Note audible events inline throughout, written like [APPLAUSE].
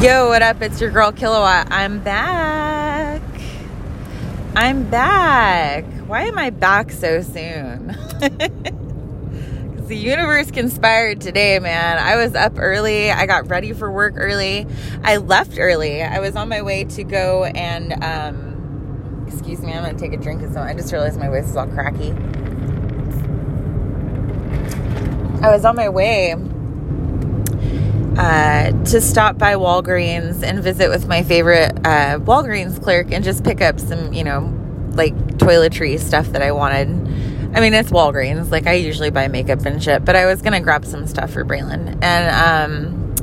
Yo, what up? It's your girl Kilowatt. I'm back. I'm back. Why am I back so soon? [LAUGHS] the universe conspired today, man. I was up early. I got ready for work early. I left early. I was on my way to go and, um, excuse me, I'm going to take a drink of some. I just realized my voice is all cracky. I was on my way uh, to stop by Walgreens and visit with my favorite uh, Walgreens clerk and just pick up some, you know, like toiletry stuff that I wanted. I mean, it's Walgreens. Like I usually buy makeup and shit, but I was gonna grab some stuff for Braylon. And um,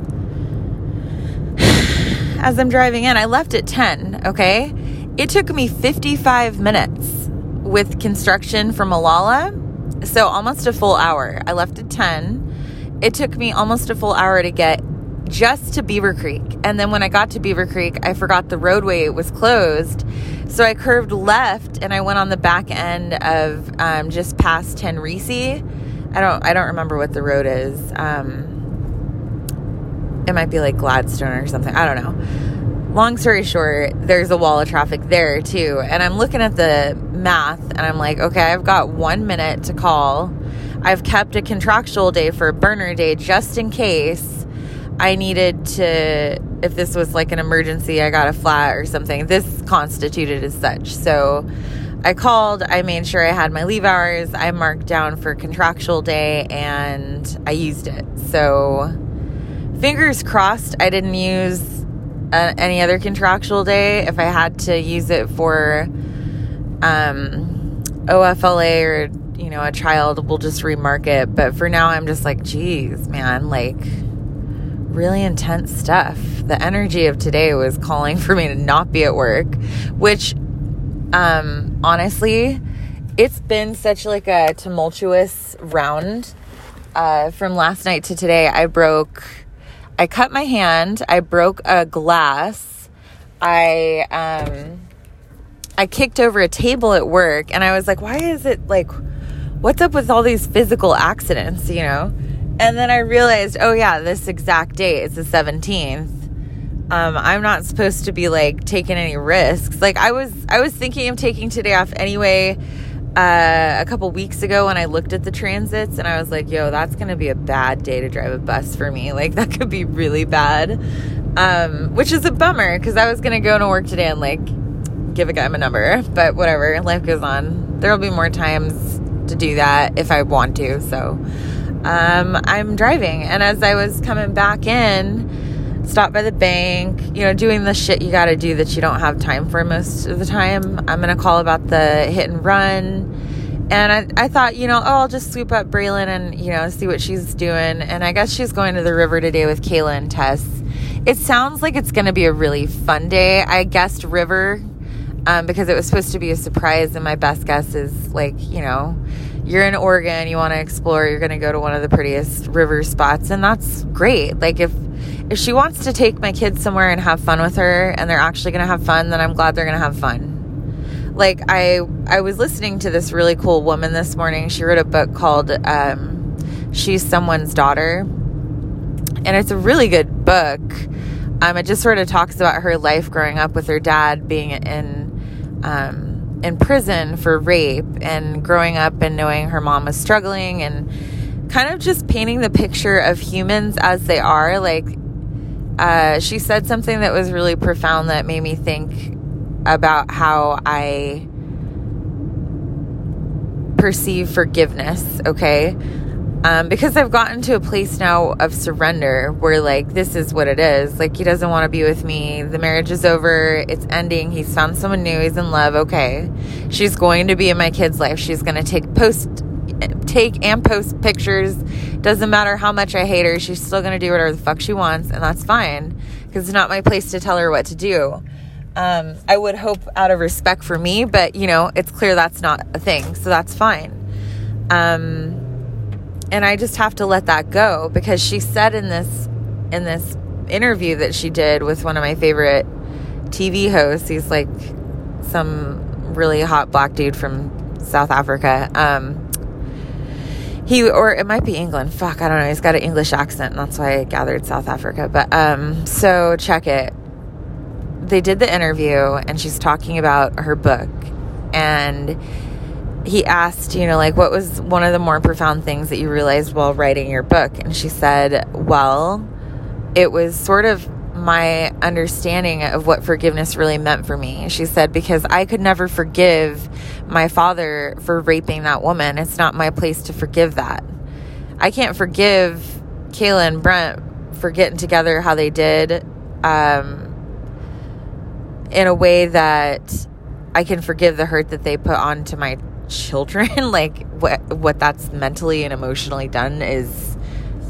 [SIGHS] as I'm driving in, I left at ten. Okay, it took me 55 minutes with construction from Molalla, so almost a full hour. I left at ten it took me almost a full hour to get just to Beaver Creek. And then when I got to Beaver Creek, I forgot the roadway was closed. So I curved left and I went on the back end of um, just past Henrici. I don't I don't remember what the road is. Um, it might be like Gladstone or something. I don't know. Long story short, there's a wall of traffic there too. And I'm looking at the math and I'm like, okay, I've got one minute to call I've kept a contractual day for burner day just in case I needed to, if this was like an emergency, I got a flat or something. This constituted as such. So I called, I made sure I had my leave hours, I marked down for contractual day, and I used it. So fingers crossed I didn't use uh, any other contractual day. If I had to use it for um, OFLA or you know, a child we'll just remark it. But for now, I'm just like, geez, man, like really intense stuff. The energy of today was calling for me to not be at work, which, um, honestly, it's been such like a tumultuous round. Uh, from last night to today, I broke, I cut my hand, I broke a glass, I, um, I kicked over a table at work and I was like, why is it like, what's up with all these physical accidents, you know? And then I realized, oh yeah, this exact date is the 17th. Um, I'm not supposed to be like taking any risks. Like I was, I was thinking of taking today off anyway. Uh, a couple weeks ago when I looked at the transits and I was like, yo, that's to be a bad day to drive a bus for me. Like [LAUGHS] that could be really bad. Um, which is a bummer because I was to go to work today and like give a guy my number, but whatever, life goes on. There'll be more times to do that if I want to. So um, I'm driving. And as I was coming back in, stopped by the bank, you know, doing the shit you got to do that you don't have time for most of the time. I'm going to call about the hit and run. And I, I thought, you know, oh, I'll just swoop up Braylon and, you know, see what she's doing. And I guess she's going to the river today with Kayla and Tess. It sounds like it's going to be a really fun day. I guessed river um, because it was supposed to be a surprise. And my best guess is like, you know, you're in Oregon, you want to explore, you're going to go to one of the prettiest river spots. And that's great. Like, if, if she wants to take my kids somewhere and have fun with her and they're actually going to have fun, then I'm glad they're going to have fun. Like I I was listening to this really cool woman this morning. She wrote a book called um, She's Someone's Daughter. And it's a really good book. Um, it just sort of talks about her life growing up with her dad being in um, in prison for rape and growing up and knowing her mom was struggling and kind of just painting the picture of humans as they are. Like, uh, she said something that was really profound that made me think about how I perceive forgiveness, okay? Um, because I've gotten to a place now of surrender where, like, this is what it is. Like, he doesn't want to be with me. The marriage is over. It's ending. He's found someone new. He's in love. Okay. She's going to be in my kid's life. She's going to take post, take and post pictures. Doesn't matter how much I hate her. She's still going to do whatever the fuck she wants. And that's fine because it's not my place to tell her what to do. Um, I would hope out of respect for me, but you know, it's clear that's not a thing. So that's fine. Um, and I just have to let that go because she said in this in this interview that she did with one of my favorite TV hosts. He's like some really hot black dude from South Africa. Um, he or it might be England. Fuck, I don't know. He's got an English accent, and that's why I gathered South Africa. But um, so check it. They did the interview, and she's talking about her book, and he asked, you know, like what was one of the more profound things that you realized while writing your book, and she said, well, it was sort of my understanding of what forgiveness really meant for me. She said, because I could never forgive my father for raping that woman. It's not my place to forgive that. I can't forgive Kayla and Brent for getting together how they did um, in a way that I can forgive the hurt that they put onto my children. [LAUGHS] like what what that's mentally and emotionally done is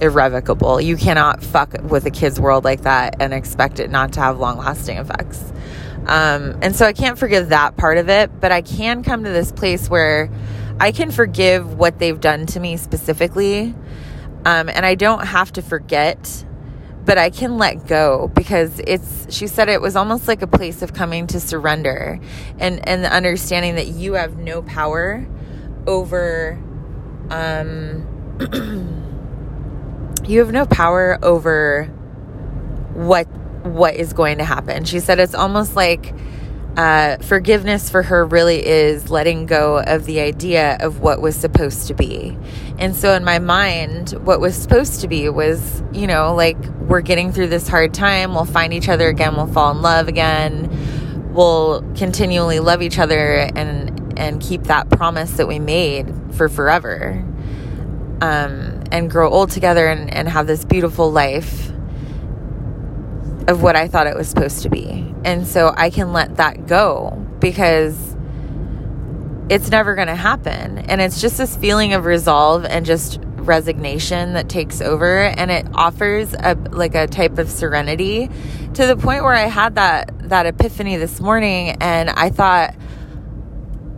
irrevocable. You cannot fuck with a kid's world like that and expect it not to have long lasting effects. Um, and so I can't forgive that part of it, but I can come to this place where I can forgive what they've done to me specifically. Um, and I don't have to forget, but I can let go because it's, she said it was almost like a place of coming to surrender and, and the understanding that you have no power over, um, [CLEARS THROAT] you have no power over what what is going to happen. She said it's almost like uh, forgiveness for her really is letting go of the idea of what was supposed to be. And so, in my mind, what was supposed to be was, you know, like we're getting through this hard time, we'll find each other again, we'll fall in love again, we'll continually love each other and, and keep that promise that we made for forever um, and grow old together and, and have this beautiful life of what I thought it was supposed to be. And so I can let that go because it's never going to happen. And it's just this feeling of resolve and just resignation that takes over and it offers a like a type of serenity to the point where I had that that epiphany this morning and I thought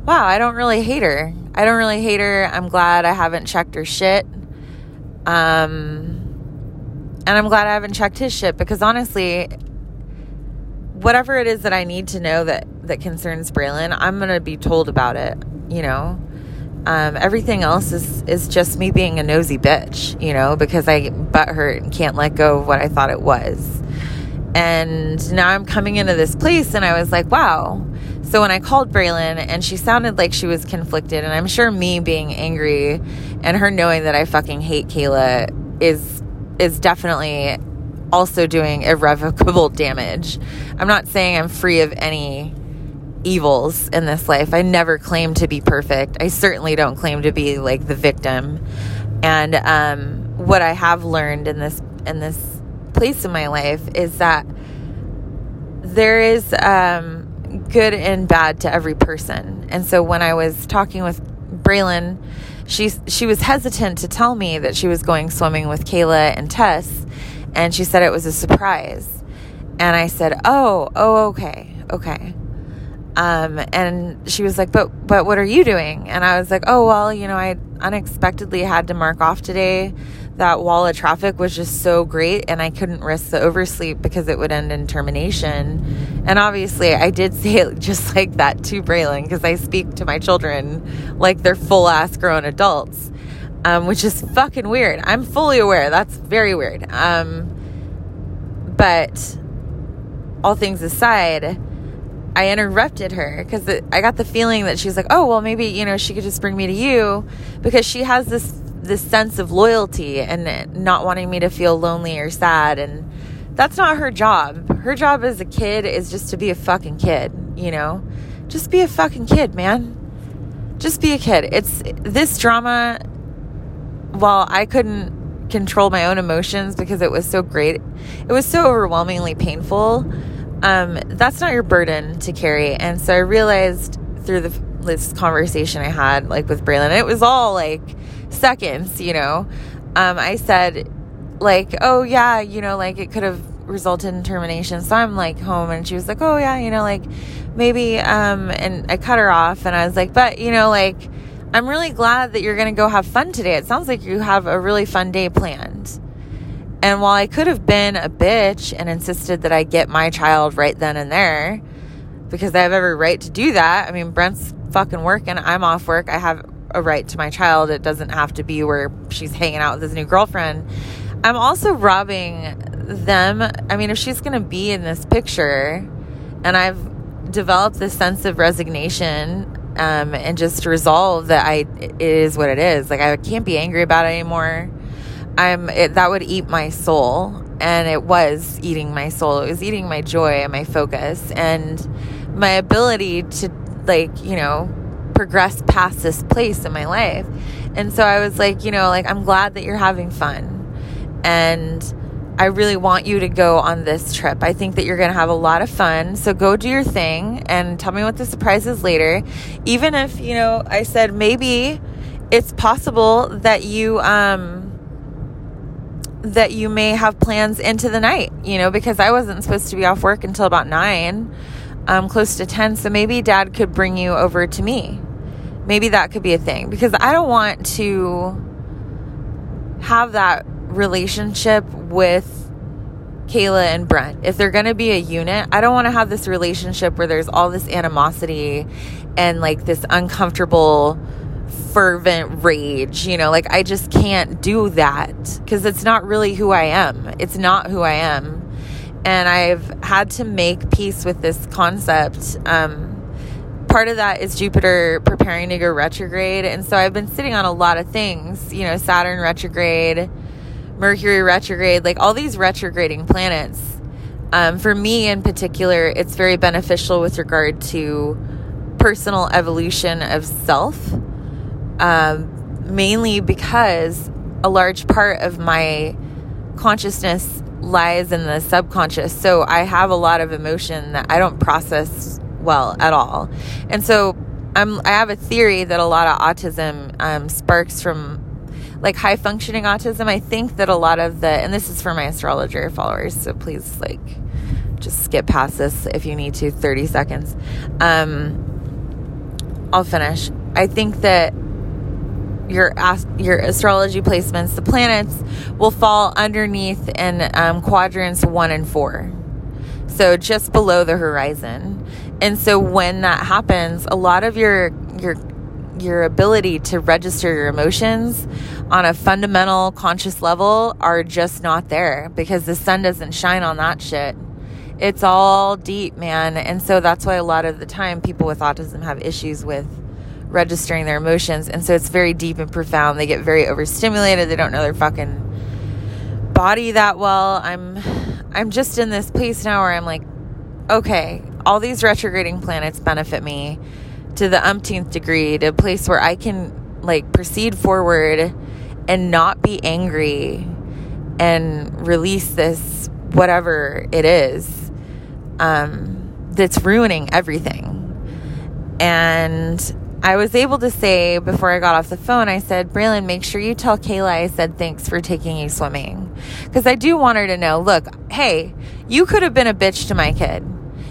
wow, I don't really hate her. I don't really hate her. I'm glad I haven't checked her shit. Um, and I'm glad I haven't checked his shit because honestly, whatever it is that I need to know that that concerns Braylon, I'm gonna be told about it. You know, um, everything else is is just me being a nosy bitch. You know, because I butt hurt and can't let go of what I thought it was. And now I'm coming into this place, and I was like, wow so when I called Braylon and she sounded like she was conflicted, and I'm sure me being angry and her knowing that I fucking hate Kayla is is definitely also doing irrevocable damage. I'm not saying I'm free of any evils in this life. I never claim to be perfect. I certainly don't claim to be like the victim. And um, what I have learned in this in this place in my life is that there is um, good and bad to every person. And so when I was talking with Braylon, she she was hesitant to tell me that she was going swimming with Kayla and Tess, and she said it was a surprise. And I said, "Oh, oh, okay, okay." Um, and she was like, "But, but what are you doing?" And I was like, "Oh, well, you know, I unexpectedly had to mark off today that wall of traffic was just so great and I couldn't risk the oversleep because it would end in termination. And obviously, I did [LAUGHS] say it just like that to Braylon because I speak to my children like they're full ass grown adults, um, which is fucking weird. I'm fully aware. That's very weird. Um, but all things aside, I interrupted her because I got the feeling that she's like, oh, well, maybe, you know, she could just bring me to you because she has this this sense of loyalty and not wanting me to feel lonely or sad and that's not her job. Her job as a kid is just to be a fucking kid, you know? Just be a fucking kid, man. Just be a kid. It's this drama while I couldn't control my own emotions because it was so great. It was so overwhelmingly painful. Um, that's not your burden to carry. And so I realized through the this conversation I had like with Braylon, it was all like seconds, you know. Um, I said, like, oh, yeah, you know, like it could have resulted in termination. So I'm like home and she was like, oh, yeah, you know, like maybe, um, and I cut her off and I was like, but, you know, like, I'm really glad that you're going to go have fun today. It sounds like you have a really fun day planned. And while I could have been a bitch and insisted that I get my child right then and there, because I have every right to do that. I mean, Brent's fucking working. I'm off work. I have a right to my child. It doesn't have to be where she's hanging out with his new girlfriend. I'm also robbing them. I mean, if she's going to be in this picture and I've developed this sense of resignation um, and just resolve that I it is what it is. Like I can't be angry about it anymore. I'm it, that would eat my soul, and it was eating my soul. It was eating my joy and my focus and my ability to like you know progress past this place in my life. And so I was like, you know, like I'm glad that you're having fun, and I really want you to go on this trip. I think that you're going to have a lot of fun. So go do your thing and tell me what the surprise is later. Even if, you know, I said maybe it's possible that you um that you may have plans into the night, you know, because I wasn't supposed to be off work until about 9, um close to 10, so maybe dad could bring you over to me. Maybe that could be a thing because I don't want to have that relationship with Kayla and Brent. If they're going to be a unit, I don't want to have this relationship where there's all this animosity and like this uncomfortable fervent rage, you know, like I just can't do that because it's not really who I am. It's not who I am. And I've had to make peace with this concept. Um, part of that is Jupiter preparing to go retrograde. And so I've been sitting on a lot of things, you know, Saturn retrograde Mercury retrograde, like all these retrograding planets. Um, for me in particular, it's very beneficial with regard to personal evolution of self, um, mainly because a large part of my consciousness lies in the subconscious. So I have a lot of emotion that I don't process well at all. And so I'm, I have a theory that a lot of autism um, sparks from like high functioning autism, I think that a lot of the, and this is for my astrologer followers, so please like just skip past this if you need to, 30 seconds. Um, I'll finish. I think that your your astrology placements, the planets will fall underneath in um, quadrants one and four, so just below the horizon. And so when that happens, a lot of your your your ability to register your emotions on a fundamental conscious level are just not there because the sun doesn't shine on that shit. It's all deep, man. And so that's why a lot of the time people with autism have issues with registering their emotions. And so it's very deep and profound. They get very overstimulated. They don't know their fucking body that well. I'm I'm just in this place now where I'm like, okay, all these retrograding planets benefit me to the umpteenth degree to a place where I can like proceed forward and not be angry and release this whatever it is um, that's ruining everything. And I was able to say before I got off the phone, I said, Braylon, make sure you tell Kayla I said thanks for taking you swimming. Because I do want her to know look, hey, you could have been a bitch to my kid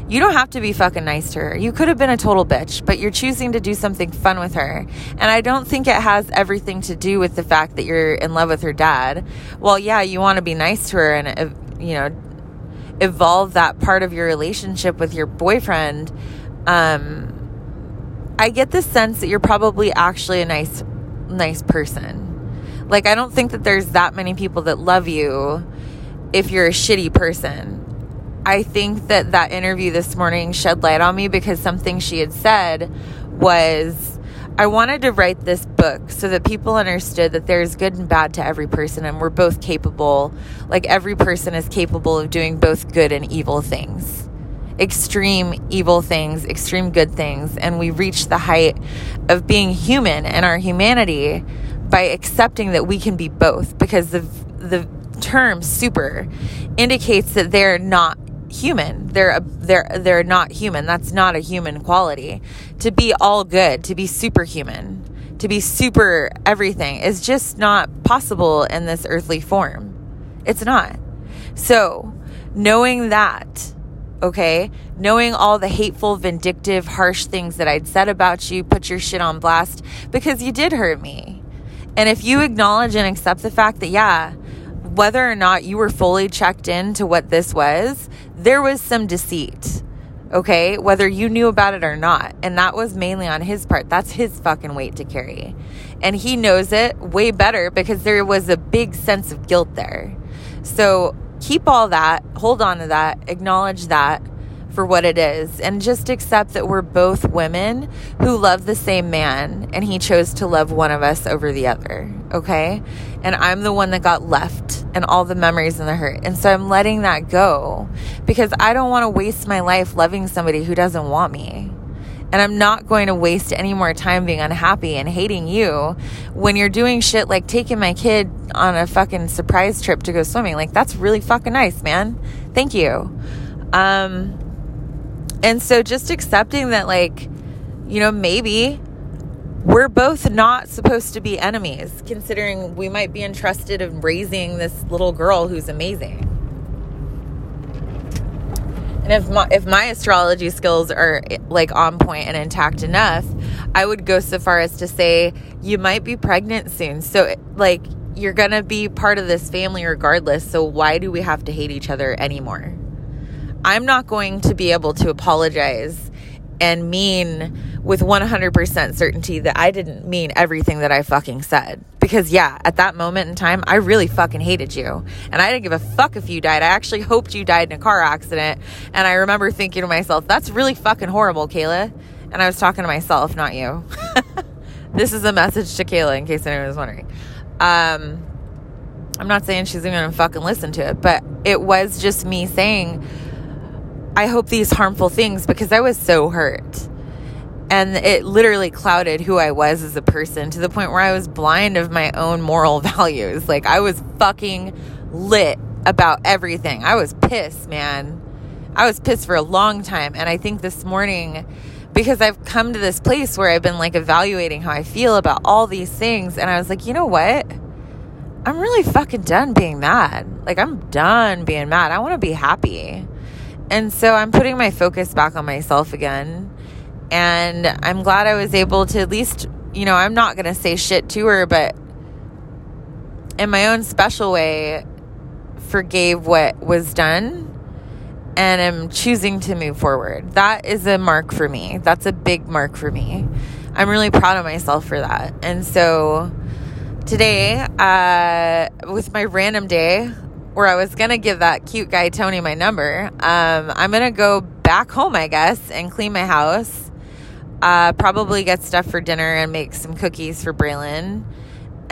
you don't have to be fucking nice to her. You could have been a total bitch, but you're choosing to do something fun with her. And I don't think it has everything to do with the fact that you're in love with her dad. Well, yeah, you want to be nice to her and, uh, you know, evolve that part of your relationship with your boyfriend. Um, I get the sense that you're probably actually a nice, nice person. Like, I don't think that there's that many people that love you if you're a shitty person. I think that that interview this morning shed light on me because something she had said was I wanted to write this book so that people understood that there's good and bad to every person and we're both capable, like every person is capable of doing both good and evil things. Extreme evil things, extreme good things, and we reach the height of being human and our humanity by accepting that we can be both because the the term super indicates that they're not human. They're they're they're not human. That's not a human quality. To be all good, to be superhuman, to be super everything is just not possible in this earthly form. It's not. So, knowing that, okay, knowing all the hateful, vindictive, harsh things that I'd said about you, put your shit on blast because you did hurt me. And if you acknowledge and accept the fact that, yeah, whether or not you were fully checked into what this was, there was some deceit. Okay. Whether you knew about it or not. And that was mainly on his part. That's his fucking weight to carry. And he knows it way better because there was a big sense of guilt there. So keep all that, hold on to that, acknowledge that for what it is and just accept that we're both women who love the same man and he chose to love one of us over the other. Okay. And I'm the one that got left and all the memories and the hurt. And so I'm letting that go because I don't want to waste my life loving somebody who doesn't want me. And I'm not going to waste any more time being unhappy and hating you when you're doing shit like taking my kid on a fucking surprise trip to go swimming. Like, that's really fucking nice, man. Thank you. Um, and so just accepting that, like, you know, maybe we're both not supposed to be enemies, considering we might be entrusted in raising this little girl who's amazing. And if my, if my astrology skills are like on point and intact enough, I would go so far as to say you might be pregnant soon. So like you're going to be part of this family regardless. So why do we have to hate each other anymore? I'm not going to be able to apologize and mean with 100% certainty that I didn't mean everything that I fucking said. Because, yeah, at that moment in time, I really fucking hated you. And I didn't give a fuck if you died. I actually hoped you died in a car accident. And I remember thinking to myself, that's really fucking horrible, Kayla. And I was talking to myself, not you. [LAUGHS] this is a message to Kayla, in case anyone was wondering. Um, I'm not saying she's even gonna fucking listen to it, but it was just me saying, I hope these harmful things because I was so hurt. And it literally clouded who I was as a person to the point where I was blind of my own moral [LAUGHS] values. Like I was fucking lit about everything. I was pissed, man. I was pissed for a long time. And I think this morning, because I've come to this place where I've been like evaluating how I feel about all these things. And I was like, you know what? I'm really fucking done being mad. Like, I'm done being mad. I want to be happy. And so I'm putting my focus back on myself again. And I'm glad I was able to at least, you know, I'm not going to say shit to her, but in my own special way, forgave what was done and am choosing to move forward. That is a mark for me. That's a big mark for me. I'm really proud of myself for that. And so today, uh, with my random day, where I was going to give that cute guy Tony my number, um, I'm going to go back home, I guess, and clean my house. Uh, probably get stuff for dinner and make some cookies for Braylon.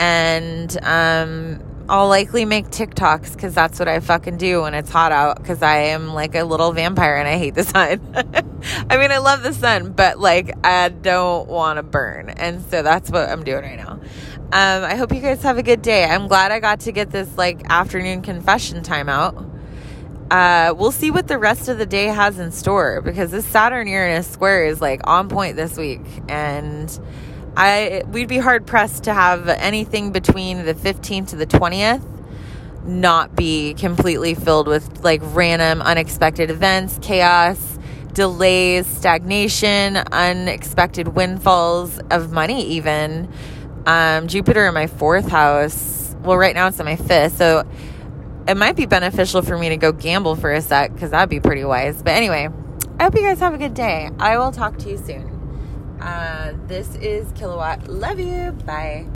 And um, I'll likely make TikToks because that's what I fucking do when it's hot out because I am like a little vampire and I hate the sun. [LAUGHS] I mean, I love the sun, but like I don't want to burn. And so that's what I'm doing right now. Um, I hope you guys have a good day. I'm glad I got to get this like afternoon confession time out. Uh, we'll see what the rest of the day has in store because this Saturn Uranus square is like on point this week, and I we'd be hard pressed to have anything between the 15th to the 20th not be completely filled with like random unexpected events, chaos, delays, stagnation, unexpected windfalls of money even um, Jupiter in my fourth house. Well, right now it's in my fifth, so it might be beneficial for me to go gamble for a sec because that'd be pretty wise. But anyway, I hope you guys have a good day. I will talk to you soon. Uh, this is Kilowatt. Love you. Bye.